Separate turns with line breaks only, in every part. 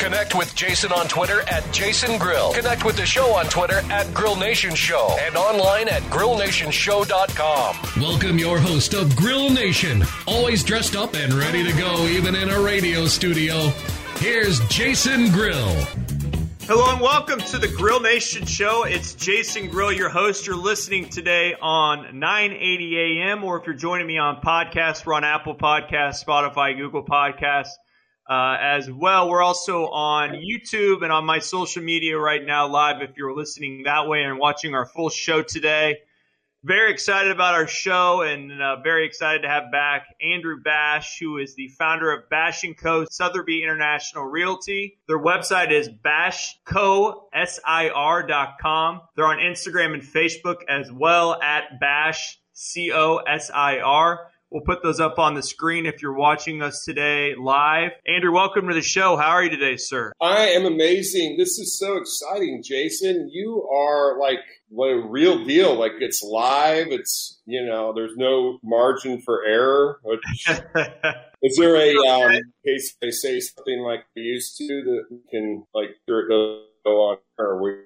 Connect with Jason on Twitter at Jason Grill. Connect with the show on Twitter at Grill Nation Show and online at grillnationshow.com.
Welcome your host of Grill Nation, always dressed up and ready to go even in a radio studio. Here's Jason Grill.
Hello and welcome to the Grill Nation Show. It's Jason Grill, your host. You're listening today on 980 AM, or if you're joining me on podcast, we're on Apple Podcasts, Spotify, Google Podcasts uh, as well. We're also on YouTube and on my social media right now, live if you're listening that way and watching our full show today. Very excited about our show and uh, very excited to have back Andrew Bash, who is the founder of Bash & Co. Sotheby International Realty. Their website is bashcosir.com. They're on Instagram and Facebook as well at Bash C-O-S-I-R. We'll put those up on the screen if you're watching us today live. Andrew, welcome to the show. How are you today, sir?
I am amazing. This is so exciting, Jason. You are like what a real deal. Like it's live. It's you know, there's no margin for error. is there a um, case they say something like we used to that can like sure it goes go on or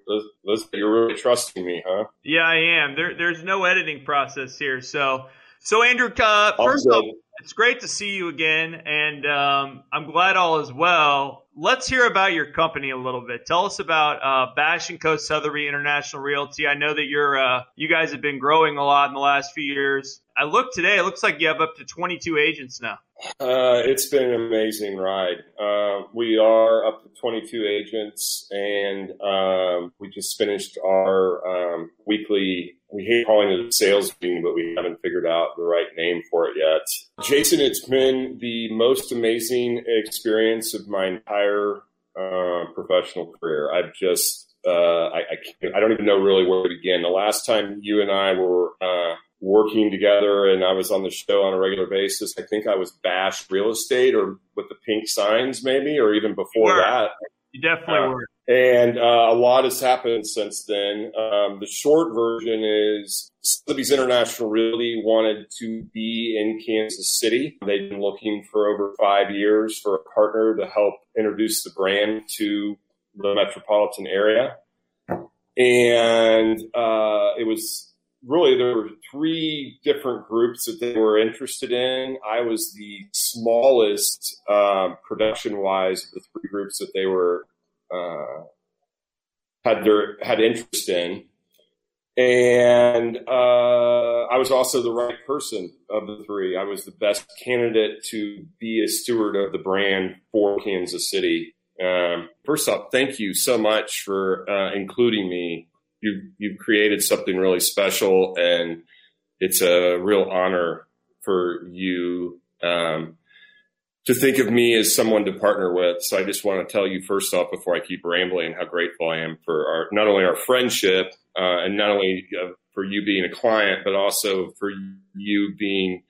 you're really trusting me, huh?
Yeah, I am. There, there's no editing process here, so so, Andrew, uh, first off, it's great to see you again, and um, I'm glad all is well. Let's hear about your company a little bit. Tell us about uh, Bash and Co. Sotheby International Realty. I know that you're uh, you guys have been growing a lot in the last few years. I looked today; it looks like you have up to 22 agents now.
Uh, it's been an amazing ride. Uh, we are up to 22 agents, and um, we just finished our um, weekly we hate calling it a sales meeting, but we haven't figured out the right name for it yet. Jason, it's been the most amazing experience of my entire uh, professional career. I've just, uh, I, I, I, don't even know really where to begin. The last time you and I were uh, working together and I was on the show on a regular basis, I think I was Bash Real Estate or with the pink signs, maybe, or even before that.
You definitely uh, were.
And uh, a lot has happened since then. Um, the short version is Sotheby's International really wanted to be in Kansas City. They've been looking for over five years for a partner to help introduce the brand to the metropolitan area. And uh, it was really there were three different groups that they were interested in. I was the smallest uh, production wise of the three groups that they were uh, had their had interest in, and uh, I was also the right person of the three. I was the best candidate to be a steward of the brand for Kansas City. Um, first off, thank you so much for uh, including me. You've you've created something really special, and it's a real honor for you um, to think of me as someone to partner with. So I just want to tell you first off, before I keep rambling, how grateful I am for our not only our friendship uh, and not only uh, for you being a client, but also for you being,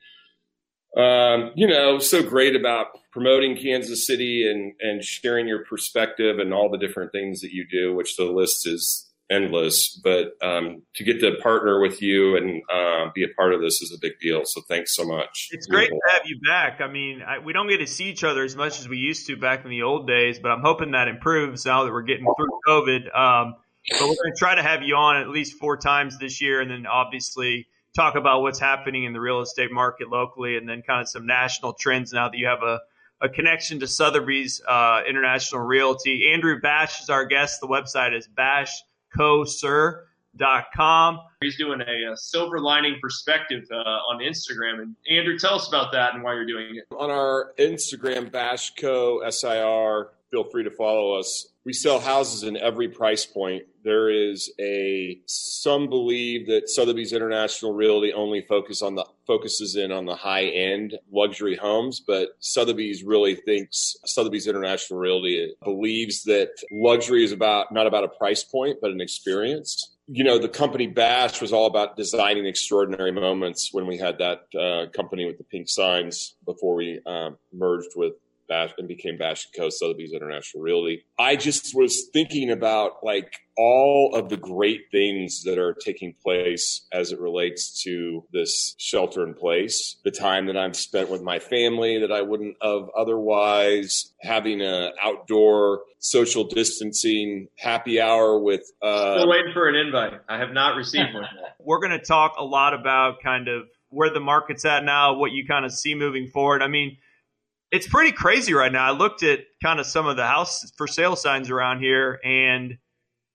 um, you know, so great about promoting Kansas City and and sharing your perspective and all the different things that you do, which the list is endless. But um, to get to partner with you and uh, be a part of this is a big deal. So thanks so much.
It's great to have you back. I mean, I, we don't get to see each other as much as we used to back in the old days, but I'm hoping that improves now that we're getting through COVID. Um, but we're going to try to have you on at least four times this year, and then obviously talk about what's happening in the real estate market locally, and then kind of some national trends now that you have a a connection to Sotheby's uh, International Realty. Andrew Bash is our guest. The website is bash cosir.com.
He's doing a, a silver lining perspective uh, on Instagram. And Andrew, tell us about that and why you're doing it.
On our Instagram, Bashco SIR, feel free to follow us. We sell houses in every price point. There is a some believe that Sotheby's International Realty only focus on the focuses in on the high end luxury homes, but Sotheby's really thinks Sotheby's International Realty believes that luxury is about not about a price point, but an experience you know, the company Bash was all about designing extraordinary moments when we had that uh, company with the pink signs before we um, merged with Bash and became Bash and Co. Sotheby's International Realty. I just was thinking about like all of the great things that are taking place as it relates to this shelter in place. The time that I've spent with my family that I wouldn't have otherwise, having an outdoor social distancing happy hour with.
Uh, Still waiting for an invite. I have not received one.
We're going to talk a lot about kind of where the market's at now, what you kind of see moving forward. I mean, it's pretty crazy right now. I looked at kind of some of the house for sale signs around here, and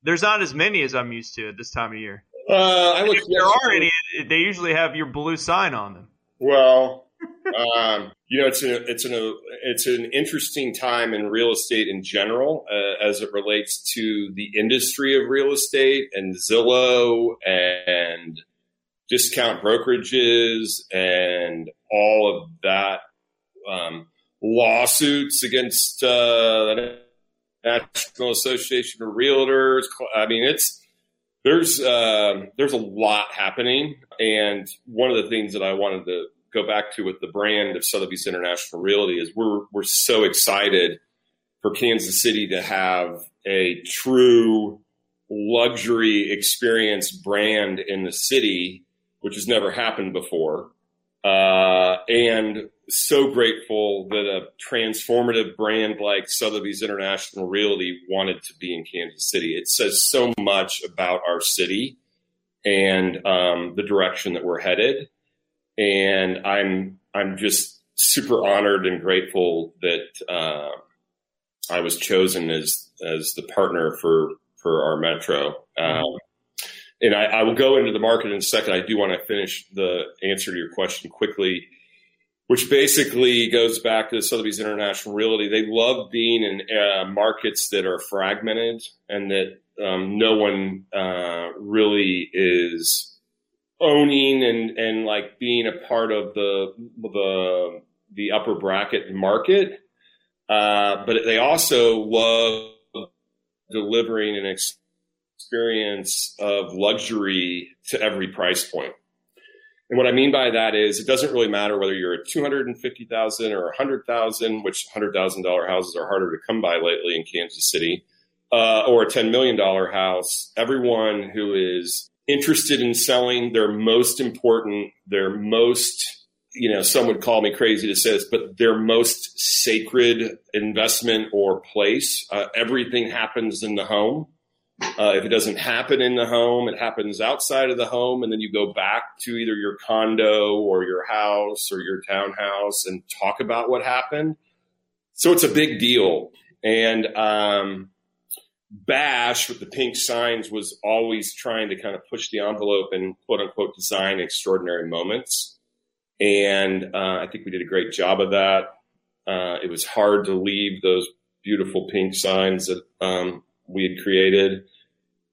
there's not as many as I'm used to at this time of year.
Uh, I
if there are any, they usually have your blue sign on them.
Well, um, you know, it's an it's an it's an interesting time in real estate in general uh, as it relates to the industry of real estate and Zillow and discount brokerages and all of that. Um, lawsuits against uh, the National Association of Realtors. I mean, it's there's uh, there's a lot happening, and one of the things that I wanted to go back to with the brand of Sotheby's International Realty is we're we're so excited for Kansas City to have a true luxury experience brand in the city, which has never happened before. Uh, and so grateful that a transformative brand like Sotheby's International Realty wanted to be in Kansas City. It says so much about our city and um, the direction that we're headed. And I'm I'm just super honored and grateful that uh, I was chosen as as the partner for for our metro. Um, and I, I will go into the market in a second. I do want to finish the answer to your question quickly which basically goes back to Sotheby's International Realty. They love being in uh, markets that are fragmented and that um, no one uh, really is owning and, and like being a part of the the the upper bracket market. Uh, but they also love delivering an experience of luxury to every price point. And what I mean by that is it doesn't really matter whether you're at 250,000 or 100,000, which $100,000 houses are harder to come by lately in Kansas City, uh, or a $10 million house. Everyone who is interested in selling their most important, their most, you know, some would call me crazy to say this, but their most sacred investment or place. Uh, everything happens in the home. Uh, if it doesn't happen in the home, it happens outside of the home, and then you go back to either your condo or your house or your townhouse and talk about what happened. So it's a big deal. And um, Bash with the pink signs was always trying to kind of push the envelope and quote unquote design extraordinary moments. And uh, I think we did a great job of that. Uh, it was hard to leave those beautiful pink signs that um, we had created,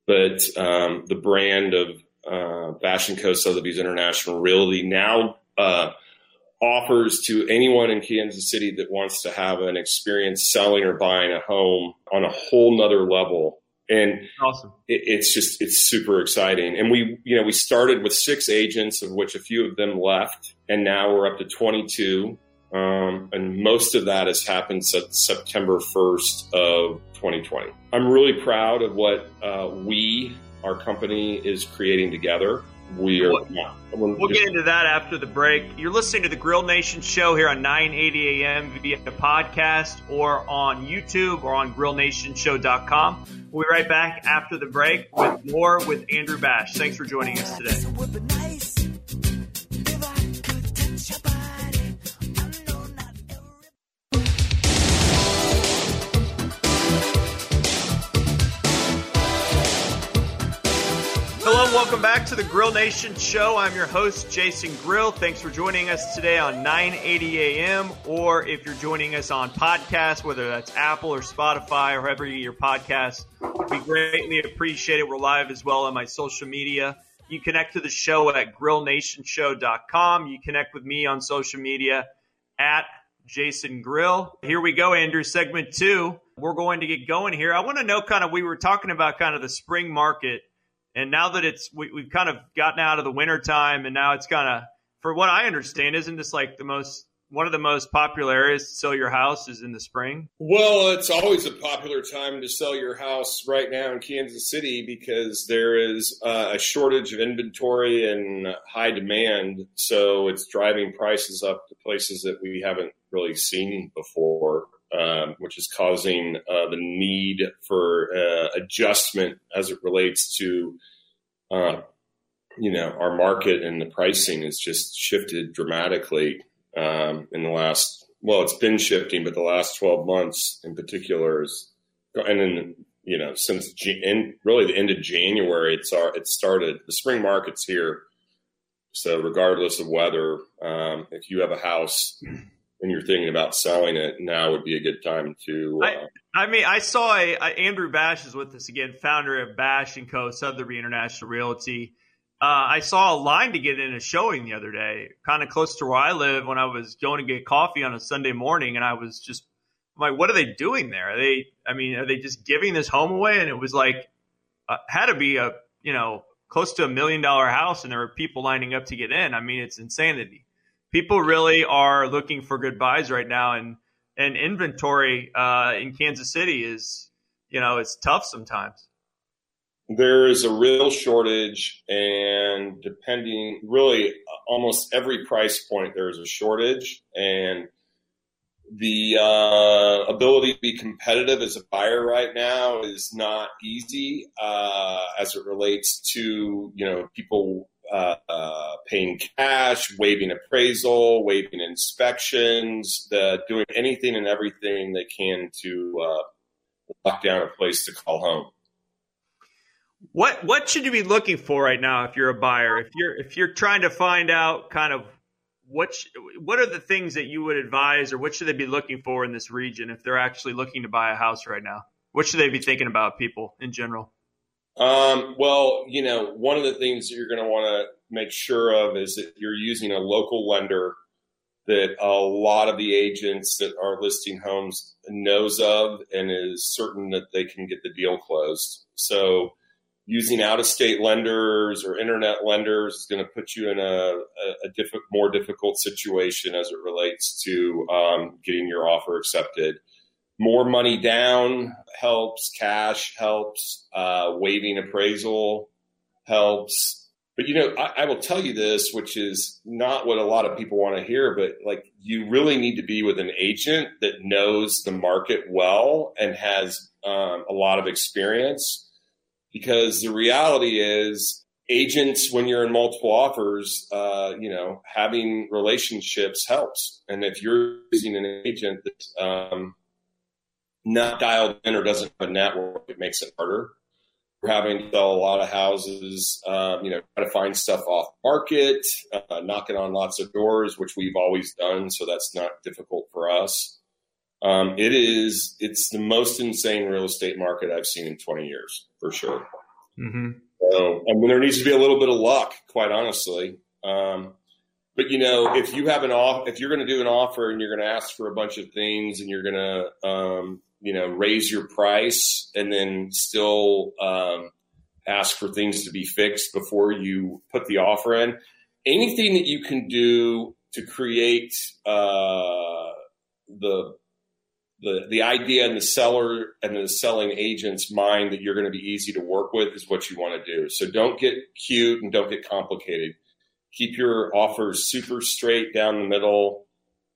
but um, the brand of uh, Bash and Co. Sotheby's International Realty now uh, offers to anyone in Kansas City that wants to have an experience selling or buying a home on a whole nother level. And
awesome.
It, it's just it's super exciting. And we you know we started with six agents, of which a few of them left, and now we're up to 22. Um, and most of that has happened since September 1st of 2020. I'm really proud of what uh, we, our company, is creating together. We are.
We'll, we'll get into that after the break. You're listening to the Grill Nation show here on 980 AM via the podcast or on YouTube or on grillnationshow.com. We'll be right back after the break with more with Andrew Bash. Thanks for joining us today. Welcome back to the Grill Nation show. I'm your host, Jason Grill. Thanks for joining us today on 980 AM, or if you're joining us on podcast, whether that's Apple or Spotify or wherever you get your podcast, we greatly appreciate it. We're live as well on my social media. You connect to the show at grillnationshow.com. You connect with me on social media at Jason Grill. Here we go, Andrew. Segment two. We're going to get going here. I want to know kind of, we were talking about kind of the spring market and now that it's we, have kind of gotten out of the winter time, and now it's kind of, for what I understand, isn't this like the most one of the most popular areas to sell your house is in the spring?
Well, it's always a popular time to sell your house right now in Kansas City because there is a shortage of inventory and high demand. So it's driving prices up to places that we haven't really seen before. Um, which is causing uh, the need for uh, adjustment as it relates to, uh, you know, our market and the pricing has just shifted dramatically um, in the last. Well, it's been shifting, but the last twelve months in particular is, and then you know, since in really the end of January, it's our, it started. The spring market's here, so regardless of weather, um, if you have a house and you're thinking about selling it, now would be a good time to.
Uh, I, I, mean, I saw a, a, Andrew Bash is with us again, founder of Bash and Co. Sotheby International Realty. Uh, I saw a line to get in a showing the other day, kind of close to where I live, when I was going to get coffee on a Sunday morning, and I was just I'm like, what are they doing there? Are they, I mean, are they just giving this home away? And it was like, uh, had to be a, you know, close to a million dollar house, and there were people lining up to get in. I mean, it's insanity people really are looking for good buys right now, and and inventory uh, in Kansas City is you know it's tough sometimes.
There is a real shortage, and depending, really, almost every price point, there is a shortage, and the uh, ability to be competitive as a buyer right now is not easy uh, as it relates to you know people uh, uh, paying cash, waiving appraisal, waiving inspections, the, doing anything and everything they can to uh, lock down a place to call home.
What what should you be looking for right now if you're a buyer? If you're if you're trying to find out kind of what sh- what are the things that you would advise, or what should they be looking for in this region if they're actually looking to buy a house right now? What should they be thinking about, people in general?
Um, well, you know, one of the things that you're going to want to make sure of is that you're using a local lender that a lot of the agents that are listing homes knows of and is certain that they can get the deal closed. So using out of state lenders or internet lenders is going to put you in a, a, a diff- more difficult situation as it relates to um, getting your offer accepted more money down helps, cash helps, uh, waiving appraisal helps. But you know, I, I, will tell you this, which is not what a lot of people want to hear, but like you really need to be with an agent that knows the market well and has um, a lot of experience. Because the reality is, agents, when you're in multiple offers, uh, you know, having relationships helps. And if you're using an agent that um, not dialed in or doesn't have a network, it makes it harder. We're having to sell a lot of houses, um, you know, try to find stuff off market, uh, knocking on lots of doors, which we've always done. So that's not difficult for us. Um, it is, it's the most insane real estate market I've seen in 20 years, for sure. Mm-hmm. So, I mean, there needs to be a little bit of luck, quite honestly. Um, but you know, if you have an off, if you're going to do an offer and you're going to ask for a bunch of things and you're going to, um, you know, raise your price and then still um, ask for things to be fixed before you put the offer in. Anything that you can do to create uh, the the the idea in the seller and the selling agent's mind that you're going to be easy to work with is what you want to do. So don't get cute and don't get complicated. Keep your offers super straight down the middle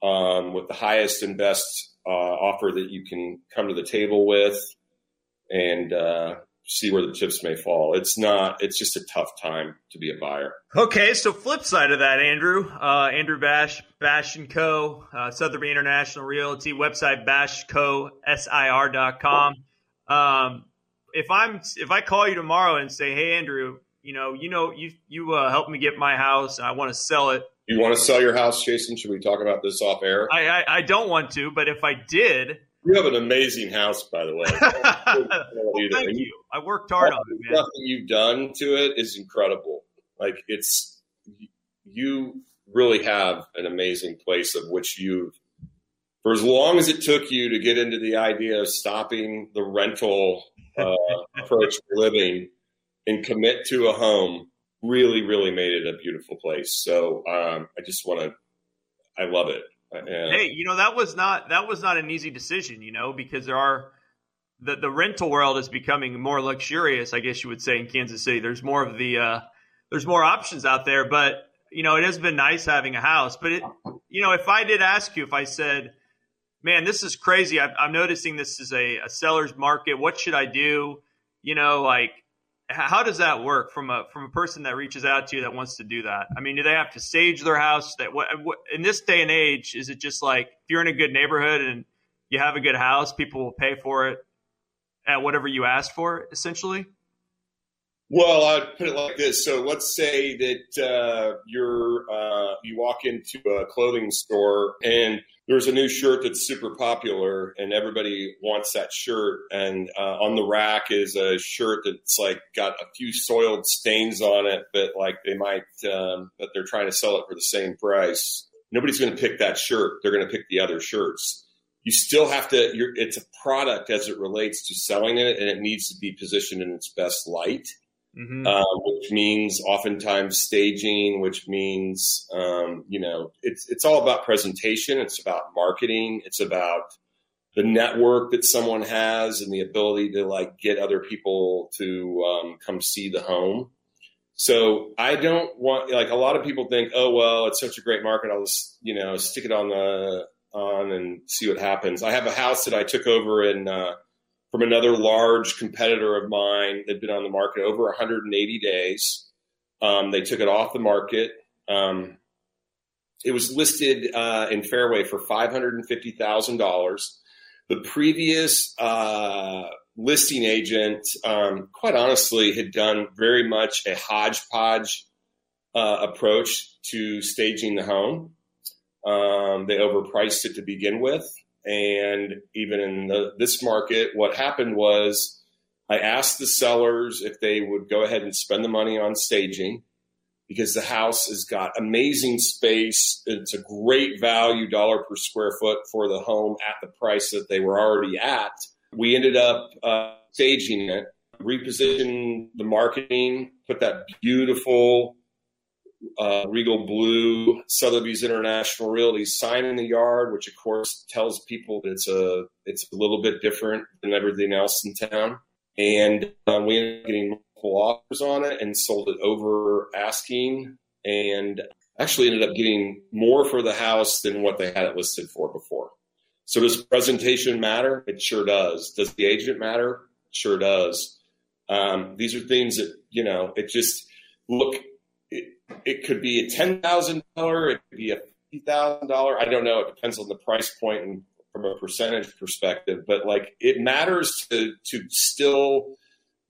um, with the highest and best uh, offer that you can come to the table with and uh, see where the chips may fall. It's not. It's just a tough time to be a buyer.
Okay, so flip side of that, Andrew, uh, Andrew Bash, Bash and Co, uh, Sotheby International Realty website, bashcosir.com. Um, if I'm if I call you tomorrow and say, hey Andrew, You know, you know, you you uh, helped me get my house. And I want to sell it.
You want to sell your house, Jason? Should we talk about this off air?
I, I, I don't want to, but if I did,
you have an amazing house, by the way.
well, thank you. I worked hard on it, man.
Nothing you've done to it is incredible. Like it's you really have an amazing place of which you've for as long as it took you to get into the idea of stopping the rental uh, approach to living and commit to a home really really made it a beautiful place so um, i just want to i love it
uh, hey you know that was not that was not an easy decision you know because there are the, the rental world is becoming more luxurious i guess you would say in kansas city there's more of the uh, there's more options out there but you know, it has been nice having a house. But it, you know, if I did ask you, if I said, "Man, this is crazy. I'm, I'm noticing this is a, a seller's market. What should I do?" You know, like how does that work from a from a person that reaches out to you that wants to do that? I mean, do they have to stage their house? That what, what in this day and age is it just like if you're in a good neighborhood and you have a good house, people will pay for it at whatever you ask for, essentially?
Well, I'd put it like this. So let's say that uh, you're uh, you walk into a clothing store and there's a new shirt that's super popular and everybody wants that shirt. And uh, on the rack is a shirt that's like got a few soiled stains on it, but like they might, um, but they're trying to sell it for the same price. Nobody's going to pick that shirt. They're going to pick the other shirts. You still have to. it's a product as it relates to selling it, and it needs to be positioned in its best light mm-hmm. uh, which means oftentimes staging, which means um, you know it's it's all about presentation. It's about marketing. It's about the network that someone has and the ability to like get other people to um, come see the home. So I don't want like a lot of people think, oh well, it's such a great market. I'll just you know stick it on the on and see what happens. I have a house that I took over in uh, from another large competitor of mine that had been on the market over 180 days. Um, they took it off the market. Um, it was listed uh, in Fairway for $550,000. The previous uh, listing agent, um, quite honestly, had done very much a hodgepodge uh, approach to staging the home. Um, they overpriced it to begin with. And even in the, this market, what happened was I asked the sellers if they would go ahead and spend the money on staging because the house has got amazing space. It's a great value dollar per square foot for the home at the price that they were already at. We ended up uh, staging it, repositioned the marketing, put that beautiful uh, Regal Blue, Sotheby's International Realty sign in the yard, which of course tells people that it's a it's a little bit different than everything else in town. And uh, we ended up getting multiple offers on it and sold it over asking, and actually ended up getting more for the house than what they had it listed for before. So does presentation matter? It sure does. Does the agent matter? It sure does. Um, these are things that you know. It just look it could be a ten thousand dollar, it could be a fifty thousand dollar. I don't know. It depends on the price point and from a percentage perspective. But like it matters to to still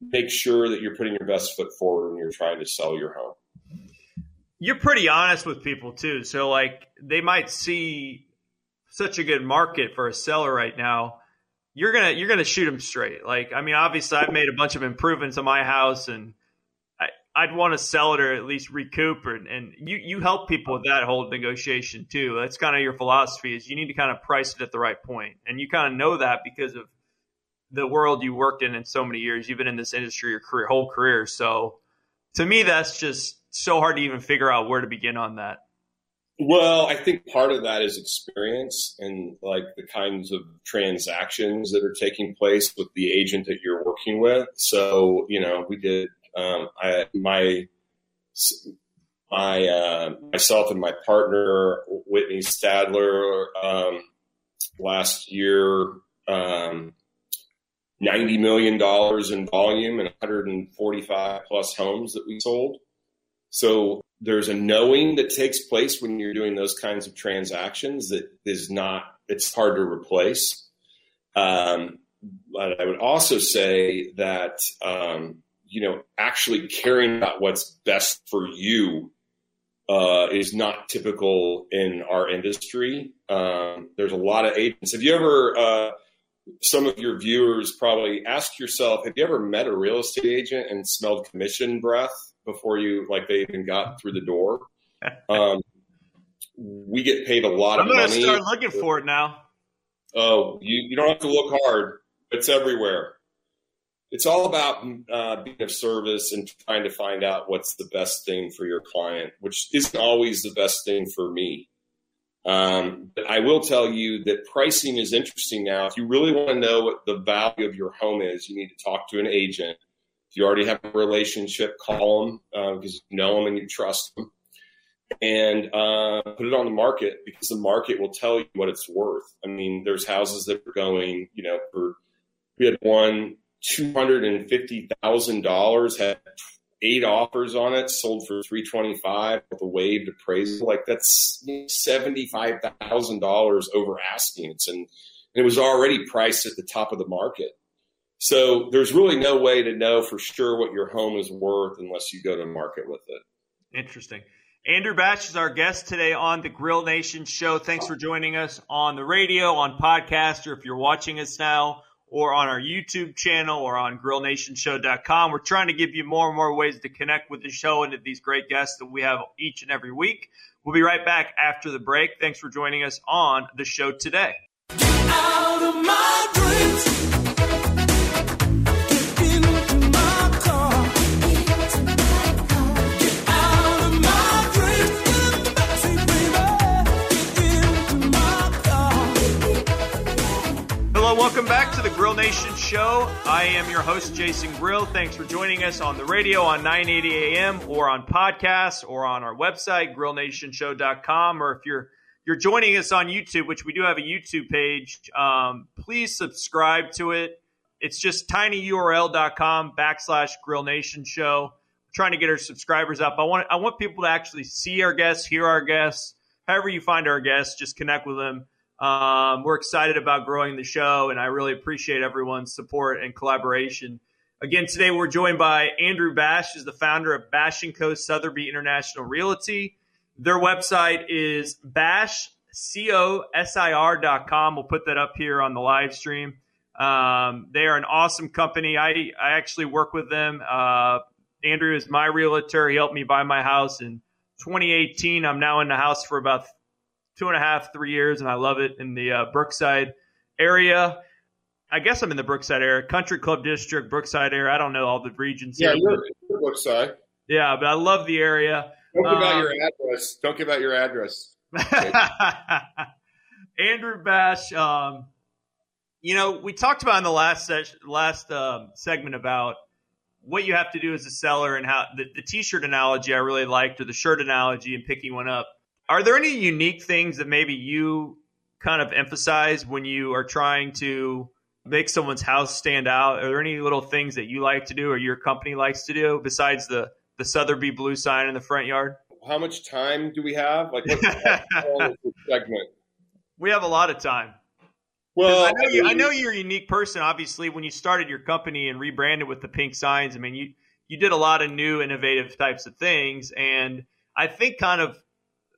make sure that you're putting your best foot forward when you're trying to sell your home.
You're pretty honest with people too. So like they might see such a good market for a seller right now. You're gonna you're gonna shoot them straight. Like I mean, obviously I've made a bunch of improvements on my house and I'd want to sell it or at least recoup it. And you, you help people with that whole negotiation too. That's kind of your philosophy is you need to kind of price it at the right point. And you kind of know that because of the world you worked in in so many years. You've been in this industry your career, whole career. So to me, that's just so hard to even figure out where to begin on that.
Well, I think part of that is experience and like the kinds of transactions that are taking place with the agent that you're working with. So, you know, we did um, I, my my uh, myself and my partner Whitney Stadler um, last year um, ninety million dollars in volume and 145 plus homes that we sold. So there's a knowing that takes place when you're doing those kinds of transactions that is not it's hard to replace. Um, but I would also say that um, you know, actually caring about what's best for you uh, is not typical in our industry. Um, there's a lot of agents. Have you ever, uh, some of your viewers probably ask yourself, have you ever met a real estate agent and smelled commission breath before you, like they even got through the door? Um, we get paid a lot of money.
I'm gonna start looking for it now.
Oh, you, you don't have to look hard. It's everywhere. It's all about uh, being of service and trying to find out what's the best thing for your client, which isn't always the best thing for me. Um, but I will tell you that pricing is interesting now. If you really want to know what the value of your home is, you need to talk to an agent. If you already have a relationship, call them uh, because you know them and you trust them and uh, put it on the market because the market will tell you what it's worth. I mean, there's houses that are going, you know, for we had one two hundred and fifty thousand dollars had eight offers on it, sold for three twenty five with a waived appraisal. Like that's seventy five thousand dollars over asking. It's and it was already priced at the top of the market. So there's really no way to know for sure what your home is worth unless you go to market with it.
Interesting. Andrew Bash is our guest today on the Grill Nation show. Thanks for joining us on the radio, on podcast, or if you're watching us now, or on our YouTube channel, or on grillnationshow.com. We're trying to give you more and more ways to connect with the show and to these great guests that we have each and every week. We'll be right back after the break. Thanks for joining us on the show today. Welcome back to the Grill Nation show. I am your host, Jason Grill. Thanks for joining us on the radio on 980 AM or on podcasts or on our website, grillnationshow.com. Or if you're you're joining us on YouTube, which we do have a YouTube page, um, please subscribe to it. It's just tinyurl.com backslash Grill Nation Show. We're trying to get our subscribers up. I want I want people to actually see our guests, hear our guests. However you find our guests, just connect with them. Um, we're excited about growing the show, and I really appreciate everyone's support and collaboration. Again, today we're joined by Andrew Bash, who's the founder of Bash & Co. Sotheby International Realty. Their website is bashcosir.com. We'll put that up here on the live stream. Um, they are an awesome company. I, I actually work with them. Uh, Andrew is my realtor. He helped me buy my house in 2018. I'm now in the house for about two and a half, three years, and I love it in the uh, Brookside area. I guess I'm in the Brookside area, Country Club District, Brookside area. I don't know all the regions.
Yeah,
here,
you're, Brookside.
yeah, but I love the area.
Don't give out
Um,
your address. Don't give out your address.
Andrew Bash, um, you know, we talked about in the last ses- last um, segment about what you have to do as a seller and how the, the t-shirt analogy I really liked or the shirt analogy and picking one up. Are there any unique things that maybe you kind of emphasize when you are trying to make someone's house stand out? Are there any little things that you like to do or your company likes to do besides the the Sotheby blue sign in the front yard?
How much time do we have? Like, what's the long is this segment?
We have a lot of time.
Well,
I know you. I know you're a unique person. Obviously, when you started your company and rebranded with the pink signs, I mean, you you did a lot of new, innovative types of things, and I think kind of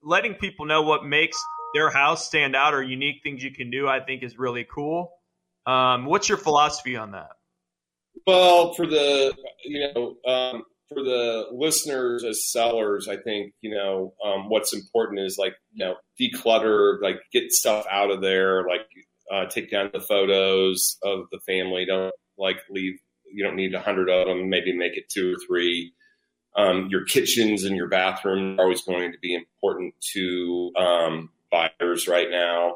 letting people know what makes their house stand out or unique things you can do, I think, is really cool. Um, what's your philosophy on that?
Well, for the you know um, for the listeners as sellers, I think you know um, what's important is like you know declutter, like get stuff out of there, like uh, take down the photos of the family. Don't like leave. You don't need a hundred of them. Maybe make it two or three. Um, your kitchens and your bathrooms are always going to be important to um, buyers right now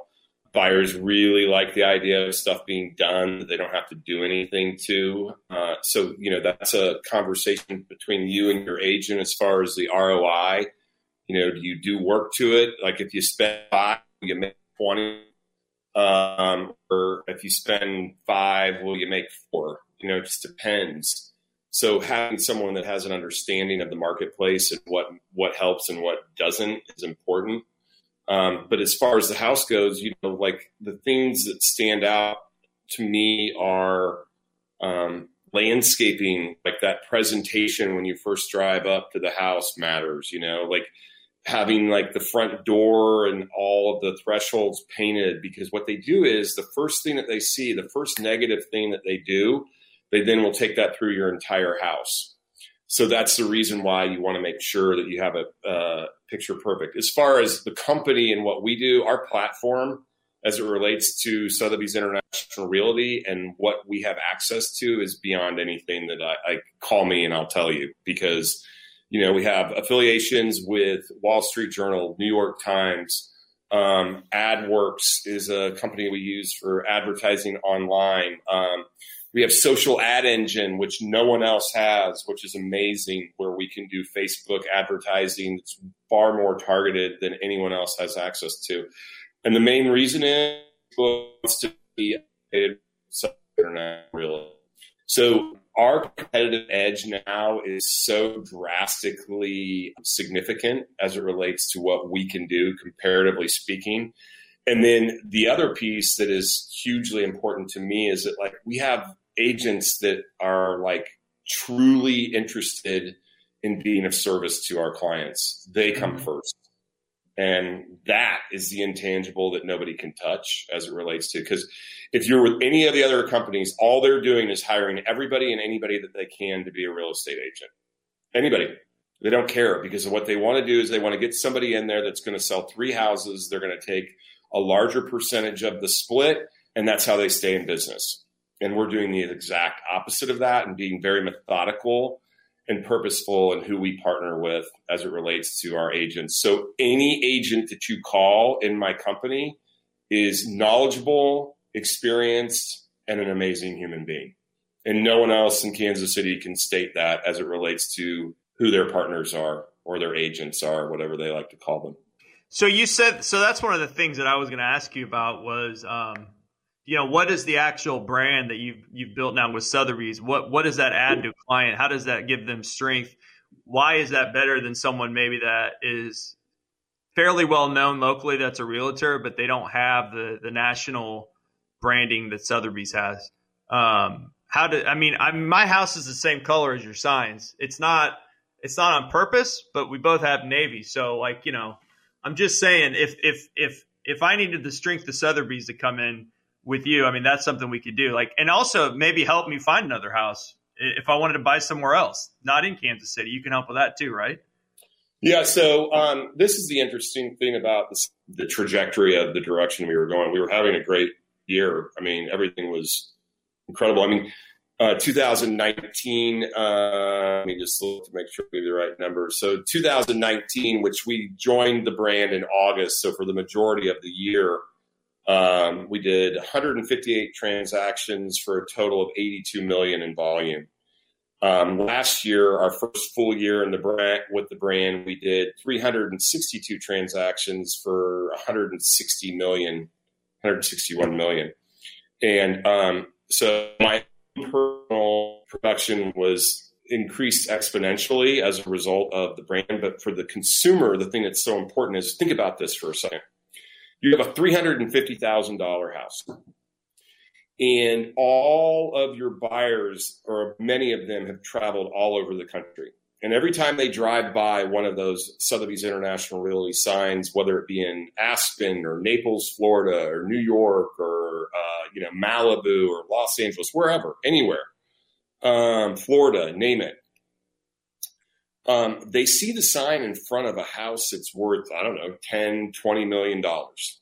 buyers really like the idea of stuff being done that they don't have to do anything to. Uh, so, you know, that's a conversation between you and your agent as far as the ROI. You know, do you do work to it? Like if you spend five, you make 20. Um, or if you spend five, will you make four? You know, it just depends. So having someone that has an understanding of the marketplace and what, what helps and what doesn't is important. Um, but as far as the house goes, you know, like the things that stand out to me are, um, landscaping, like that presentation when you first drive up to the house matters, you know, like having like the front door and all of the thresholds painted because what they do is the first thing that they see, the first negative thing that they do, they then will take that through your entire house. So that's the reason why you want to make sure that you have a uh, picture perfect. As far as the company and what we do, our platform as it relates to Sotheby's International Realty and what we have access to is beyond anything that I, I call me and I'll tell you because you know we have affiliations with Wall Street Journal, New York Times. Um, AdWorks is a company we use for advertising online. Um, we have social ad engine, which no one else has, which is amazing, where we can do Facebook advertising that's far more targeted than anyone else has access to. And the main reason is wants to be internet really. So our competitive edge now is so drastically significant as it relates to what we can do comparatively speaking. And then the other piece that is hugely important to me is that like we have agents that are like truly interested in being of service to our clients. They come mm-hmm. first. And that is the intangible that nobody can touch as it relates to. Because if you're with any of the other companies, all they're doing is hiring everybody and anybody that they can to be a real estate agent. Anybody. They don't care because what they want to do is they want to get somebody in there that's going to sell three houses. They're going to take a larger percentage of the split, and that's how they stay in business. And we're doing the exact opposite of that and being very methodical and purposeful in who we partner with as it relates to our agents. So any agent that you call in my company is knowledgeable, experienced, and an amazing human being. And no one else in Kansas City can state that as it relates to who their partners are or their agents are, whatever they like to call them.
So you said so that's one of the things that I was going to ask you about was um, you know, what is the actual brand that you've you've built now with Sotheby's? What what does that add to a client? How does that give them strength? Why is that better than someone maybe that is fairly well known locally that's a realtor, but they don't have the the national branding that Sotheby's has? Um, how do I mean? I my house is the same color as your signs. It's not it's not on purpose, but we both have navy. So like you know, I'm just saying if if if if I needed the strength of Sotheby's to come in with you, I mean, that's something we could do. Like, and also maybe help me find another house if I wanted to buy somewhere else, not in Kansas City. You can help with that too, right?
Yeah. So um, this is the interesting thing about this, the trajectory of the direction we were going. We were having a great year. I mean, everything was incredible. I mean, uh, 2019. Uh, let me just look to make sure we have the right number. So 2019, which we joined the brand in August. So for the majority of the year, um, we did 158 transactions for a total of 82 million in volume. Um, last year, our first full year in the brand with the brand, we did 362 transactions for 160 million, 161 million, and um, so my personal production was increased exponentially as a result of the brand. But for the consumer, the thing that's so important is think about this for a second you have a $350,000 house. And all of your buyers, or many of them, have traveled all over the country. And every time they drive by one of those Sotheby's International Realty signs, whether it be in Aspen or Naples, Florida, or New York, or uh, you know Malibu or Los Angeles, wherever, anywhere, um, Florida, name it, um, they see the sign in front of a house that's worth, I don't know, 10, 20 million dollars.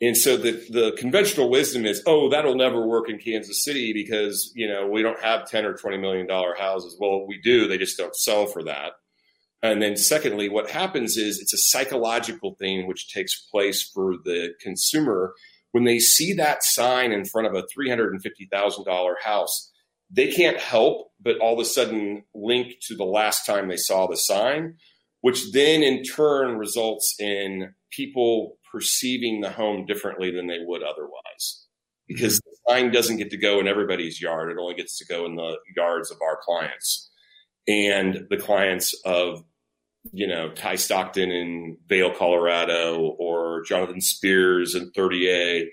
And so the, the conventional wisdom is, oh, that'll never work in Kansas City because, you know, we don't have 10 or 20 million dollar houses. Well, we do. They just don't sell for that. And then secondly, what happens is it's a psychological thing which takes place for the consumer when they see that sign in front of a $350,000 house they can't help but all of a sudden link to the last time they saw the sign, which then in turn results in people perceiving the home differently than they would otherwise. Because the sign doesn't get to go in everybody's yard, it only gets to go in the yards of our clients and the clients of you know, Ty Stockton in Vail, Colorado, or Jonathan Spears in 30A,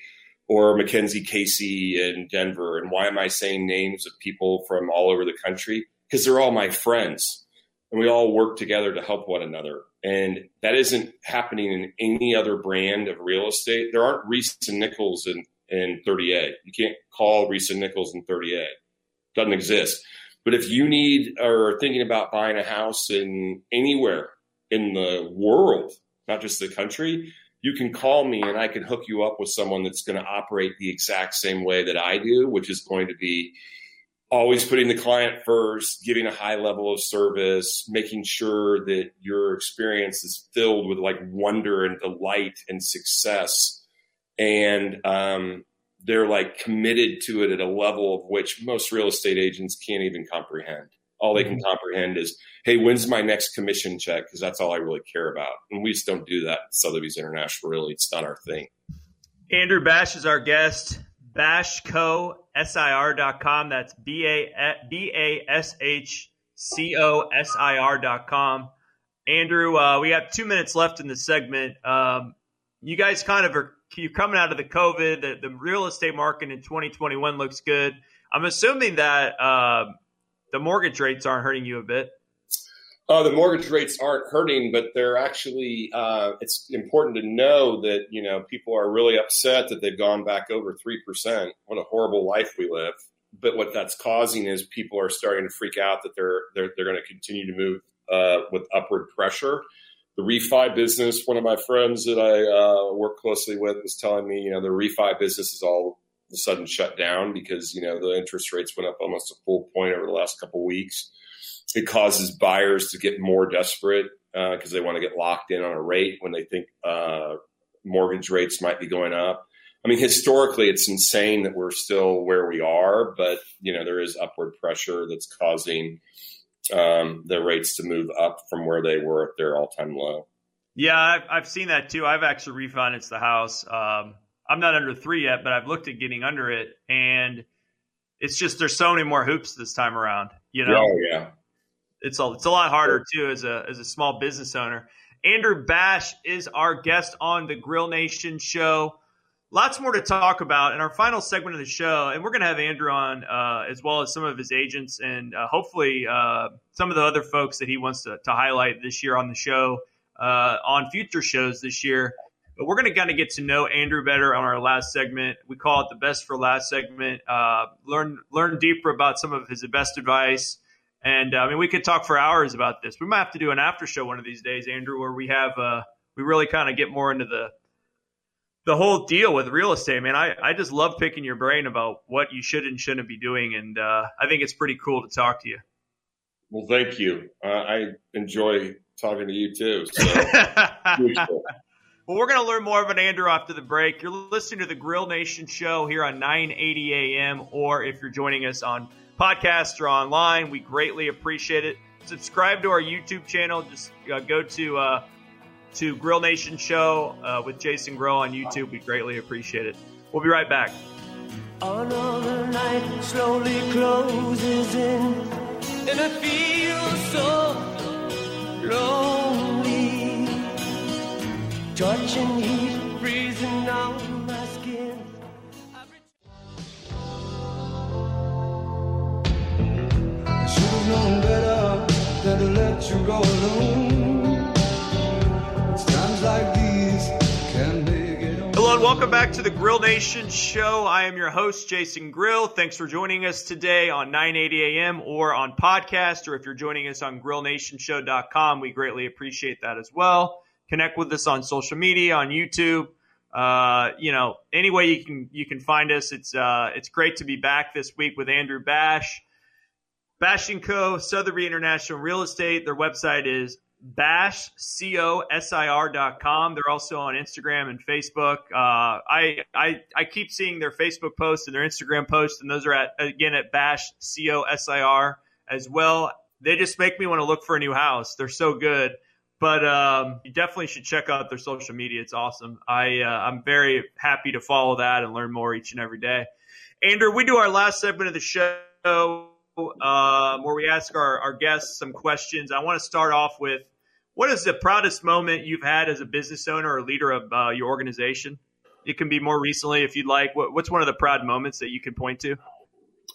or Mackenzie Casey in Denver. And why am I saying names of people from all over the country? Because they're all my friends and we all work together to help one another. And that isn't happening in any other brand of real estate. There aren't Reece and Nichols in, in 30A. You can't call Reece and Nichols in 30A. Doesn't exist. But if you need or are thinking about buying a house in anywhere in the world, not just the country, you can call me and I can hook you up with someone that's going to operate the exact same way that I do, which is going to be always putting the client first, giving a high level of service, making sure that your experience is filled with like wonder and delight and success. And um, they're like committed to it at a level of which most real estate agents can't even comprehend. All they can mm-hmm. comprehend is, hey, when's my next commission check? Because that's all I really care about. And we just don't do that at Sotheby's International, really. It's not our thing.
Andrew Bash is our guest. BashCo.SIR.com. That's B A S H C O S I R.com. Andrew, uh, we have two minutes left in the segment. Um, you guys kind of are you're coming out of the COVID. The, the real estate market in 2021 looks good. I'm assuming that uh, the mortgage rates aren't hurting you a bit.
Uh, the mortgage rates aren't hurting, but they're actually. Uh, it's important to know that you know people are really upset that they've gone back over three percent. What a horrible life we live. But what that's causing is people are starting to freak out that they're they're, they're going to continue to move uh, with upward pressure. The refi business. One of my friends that I uh, work closely with was telling me, you know, the refi business is all a sudden shut down because you know the interest rates went up almost a full point over the last couple weeks it causes buyers to get more desperate because uh, they want to get locked in on a rate when they think uh, mortgage rates might be going up. I mean, historically, it's insane that we're still where we are, but you know there is upward pressure that's causing um, the rates to move up from where they were at their all-time low.
Yeah, I've, I've seen that too. I've actually refinanced the house. Um, I'm not under three yet, but I've looked at getting under it, and it's just there's so many more hoops this time around. You know?
Oh yeah
it's a it's a lot harder too as a as a small business owner. Andrew Bash is our guest on the Grill Nation show. Lots more to talk about in our final segment of the show, and we're going to have Andrew on uh, as well as some of his agents and uh, hopefully uh, some of the other folks that he wants to, to highlight this year on the show uh, on future shows this year. But we're going to kind of get to know Andrew better on our last segment. We call it the best for last segment. Uh, learn learn deeper about some of his best advice and uh, I mean, we could talk for hours about this. We might have to do an after show one of these days, Andrew, where we have uh, we really kind of get more into the the whole deal with real estate. Man, I I just love picking your brain about what you should and shouldn't be doing, and uh, I think it's pretty cool to talk to you.
Well, thank you. Uh, I enjoy talking to you too. So.
well, we're going to learn more about Andrew after the break. You're listening to the Grill Nation show here on 980 AM, or if you're joining us on podcast or online. We greatly appreciate it. Subscribe to our YouTube channel. Just uh, go to uh, to Grill Nation Show uh, with Jason Grill on YouTube. We greatly appreciate it. We'll be right back. Another night slowly closes in, and I feel so lonely. Heat, freezing on. known better than to let you go alone. Times like these can. Hello and welcome back to the Grill Nation show. I am your host, Jason Grill. Thanks for joining us today on 980 AM or on podcast, or if you're joining us on grillnationshow.com, we greatly appreciate that as well. Connect with us on social media, on YouTube. Uh, you know, any way you can you can find us. It's uh, it's great to be back this week with Andrew Bash. Bash & Co. Sotheby International Real Estate. Their website is bashcosir.com. They're also on Instagram and Facebook. Uh, I, I I keep seeing their Facebook posts and their Instagram posts, and those are at again at bashcosir as well. They just make me want to look for a new house. They're so good. But um, you definitely should check out their social media. It's awesome. I uh, I'm very happy to follow that and learn more each and every day. Andrew, we do our last segment of the show um, where we ask our, our guests some questions. I want to start off with what is the proudest moment you've had as a business owner or leader of uh, your organization? it can be more recently if you'd like. What, what's one of the proud moments that you could point to?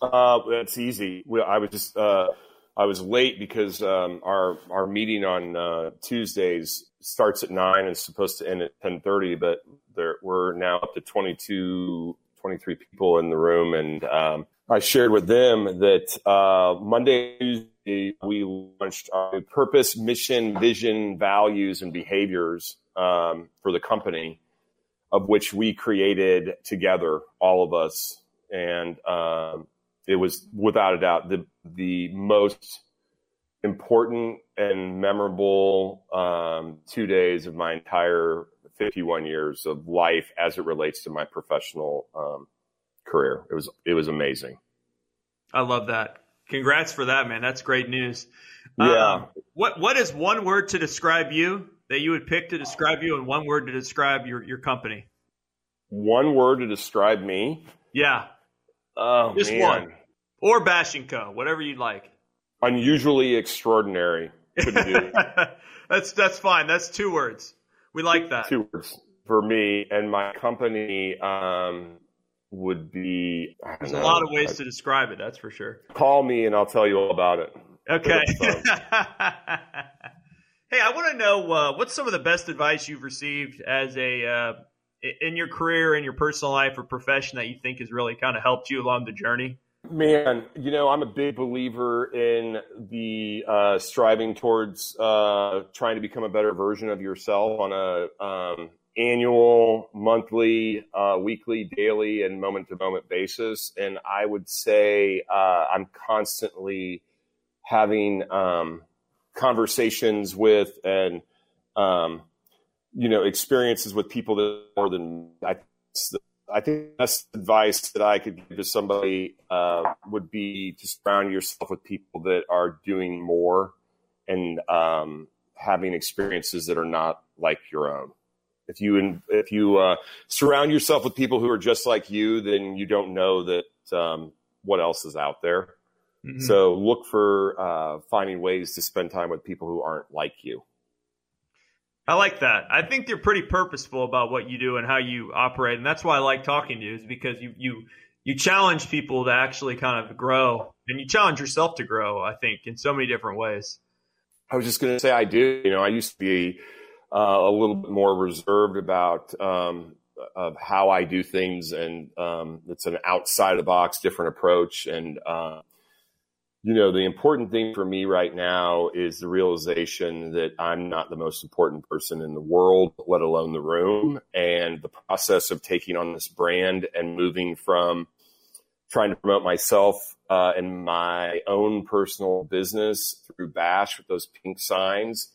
Uh, that's easy. I was just uh, I was late because um, our our meeting on uh, Tuesdays starts at nine and is supposed to end at ten thirty, but there we're now up to 22, 23 people in the room, and um, I shared with them that uh, Monday, Tuesday, we launched our purpose, mission, vision, values, and behaviors um, for the company, of which we created together, all of us, and um, it was without a doubt the the most important and memorable um, two days of my entire 51 years of life as it relates to my professional um, career. It was it was amazing.
I love that. Congrats for that, man. That's great news.
Yeah.
Um, what what is one word to describe you that you would pick to describe you, and one word to describe your your company?
One word to describe me.
Yeah.
Oh,
Just
man.
one. Or Bash and Co. Whatever you'd like.
Unusually extraordinary. Do
that's that's fine. That's two words. We like that.
two words for me and my company. Um, would be.
There's
know.
a lot of ways to describe it. That's for sure.
Call me and I'll tell you all about it.
Okay. Hey, I want to know uh, what's some of the best advice you've received as a uh, in your career, in your personal life or profession that you think has really kind of helped you along the journey.
Man, you know, I'm a big believer in the uh, striving towards uh, trying to become a better version of yourself on a um, annual, monthly, uh, weekly, daily, and moment to moment basis. And I would say uh, I'm constantly having um, conversations with and um, you know experiences with people that are more than I. I think the best advice that I could give to somebody uh, would be to surround yourself with people that are doing more and um, having experiences that are not like your own. If you if you uh, surround yourself with people who are just like you, then you don't know that um, what else is out there.
Mm-hmm.
So look for uh, finding ways to spend time with people who aren't like you.
I like that. I think you're pretty purposeful about what you do and how you operate, and that's why I like talking to you. Is because you you you challenge people to actually kind of grow, and you challenge yourself to grow. I think in so many different ways.
I was just going to say I do. You know, I used to be uh, a little bit more reserved about um, of how I do things, and um, it's an outside the box, different approach. And uh, you know, the important thing for me right now is the realization that I'm not the most important person in the world, let alone the room. And the process of taking on this brand and moving from trying to promote myself uh, and my own personal business through Bash with those pink signs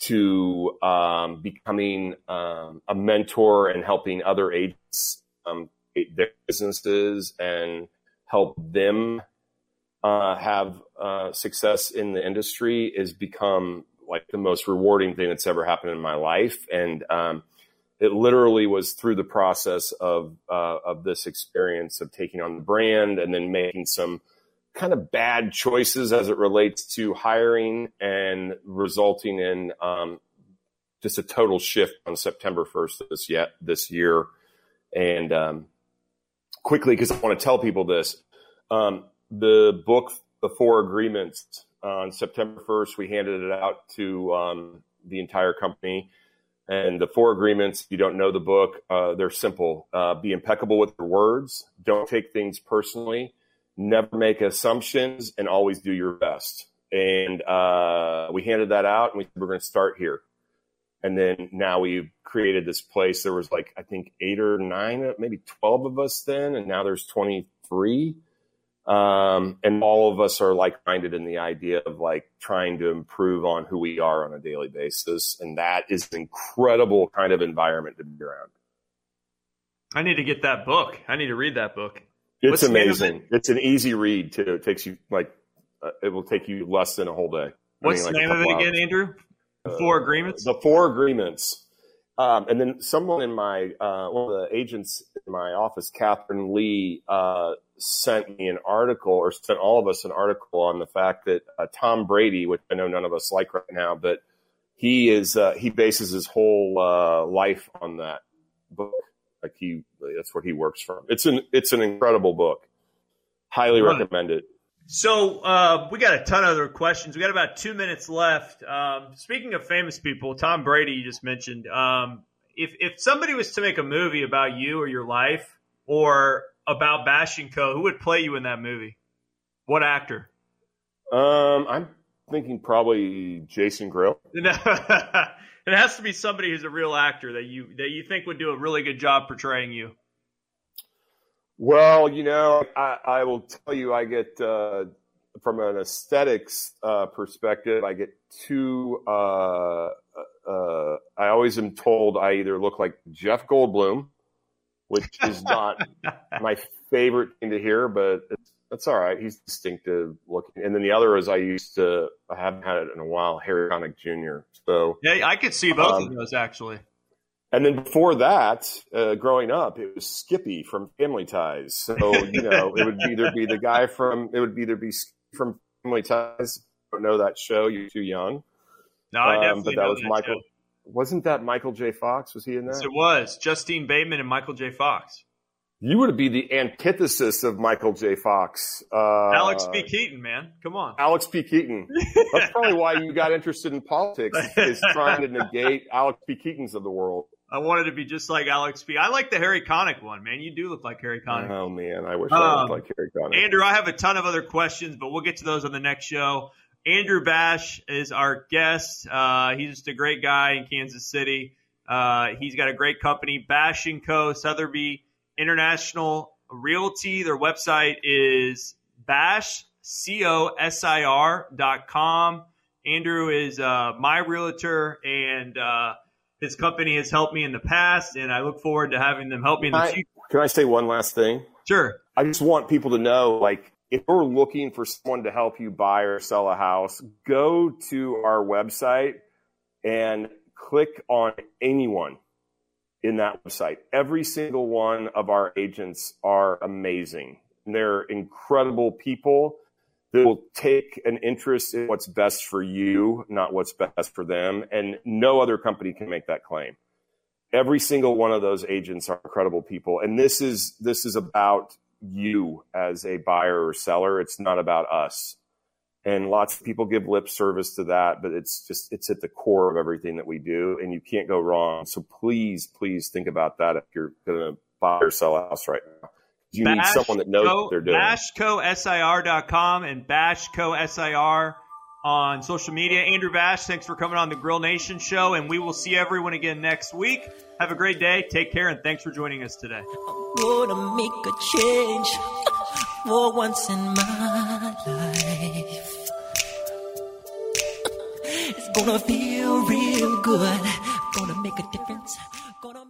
to um, becoming um, a mentor and helping other agents um, their businesses and help them uh, have uh, success in the industry has become like the most rewarding thing that's ever happened in my life. And um, it literally was through the process of uh, of this experience of taking on the brand and then making some kind of bad choices as it relates to hiring and resulting in um, just a total shift on September 1st of this yet this year. And um, quickly, because I want to tell people this, um, the book, The Four Agreements, uh, on September 1st, we handed it out to um, the entire company. And the four agreements, you don't know the book, uh, they're simple. Uh, be impeccable with your words. Don't take things personally. Never make assumptions and always do your best. And uh, we handed that out and we said, we're going to start here. And then now we've created this place. There was like, I think eight or nine, maybe 12 of us then. And now there's 23. Um, and all of us are like minded in the idea of like trying to improve on who we are on a daily basis. And that is an incredible kind of environment to be around.
I need to get that book. I need to read that book.
It's
What's the
amazing. It's an easy read too. It takes you like, uh, it will take you less than a whole day. I
What's
mean,
the
like a
name of it again,
hours.
Andrew? The Four Agreements.
The four agreements. Um, and then someone in my, uh, one of the agents in my office, Catherine Lee, uh, sent me an article or sent all of us an article on the fact that uh, Tom Brady, which I know none of us like right now, but he is, uh, he bases his whole uh, life on that book. Like he, that's what he works from. It's an it's an incredible book. Highly right. recommend it.
So uh, we got a ton of other questions. We got about two minutes left. Um, speaking of famous people, Tom Brady, you just mentioned. Um, if if somebody was to make a movie about you or your life, or about Bash and Co, who would play you in that movie? What actor?
Um, I'm thinking probably Jason Grill.
it has to be somebody who's a real actor that you that you think would do a really good job portraying you.
Well, you know, I, I will tell you, I get uh, from an aesthetics uh, perspective, I get two. Uh, uh, I always am told I either look like Jeff Goldblum, which is not my favorite thing to hear, but it's, that's all right. He's distinctive looking. And then the other is I used to, I haven't had it in a while, Harry Connick Jr. So
yeah, I could see both um, of those actually.
And then before that, uh, growing up, it was Skippy from Family Ties. So you know, it would either be the guy from it would either be from Family Ties. I don't know that show. You're too young.
No, I definitely um, but that was
Michael. Show. Wasn't that Michael J. Fox? Was he in that?
Yes, it was Justine Bateman and Michael J. Fox.
You would be the antithesis of Michael J. Fox. Uh,
Alex P. Keaton, man. Come on.
Alex P. Keaton. That's probably why you got interested in politics, is trying to negate Alex P. Keatons of the world.
I wanted to be just like Alex P. I like the Harry Connick one, man. You do look like Harry Connick.
Oh man, I wish um, I looked like Harry Connick.
Andrew, I have a ton of other questions, but we'll get to those on the next show. Andrew Bash is our guest. Uh, he's just a great guy in Kansas City. Uh, he's got a great company, Bash and Co. Sotheby International Realty. Their website is bash c o s i r dot com. Andrew is uh, my realtor and uh, his company has helped me in the past, and I look forward to having them help me in the future.
Can I say one last thing?
Sure.
I just want people to know, like, if you're looking for someone to help you buy or sell a house, go to our website and click on anyone in that website. Every single one of our agents are amazing. They're incredible people that will take an interest in what's best for you, not what's best for them. And no other company can make that claim. Every single one of those agents are incredible people. And this is, this is about you as a buyer or seller. It's not about us. And lots of people give lip service to that, but it's just, it's at the core of everything that we do and you can't go wrong. So please, please think about that if you're going to buy or sell a house right now you Bash need someone that knows Co, what they're doing.
BashCoSIR.com and BashCoSIR on social media. Andrew Bash, thanks for coming on the Grill Nation show, and we will see everyone again next week. Have a great day. Take care, and thanks for joining us today. I'm gonna make a change for once in my life. It's gonna feel real good. Gonna make a difference. Gonna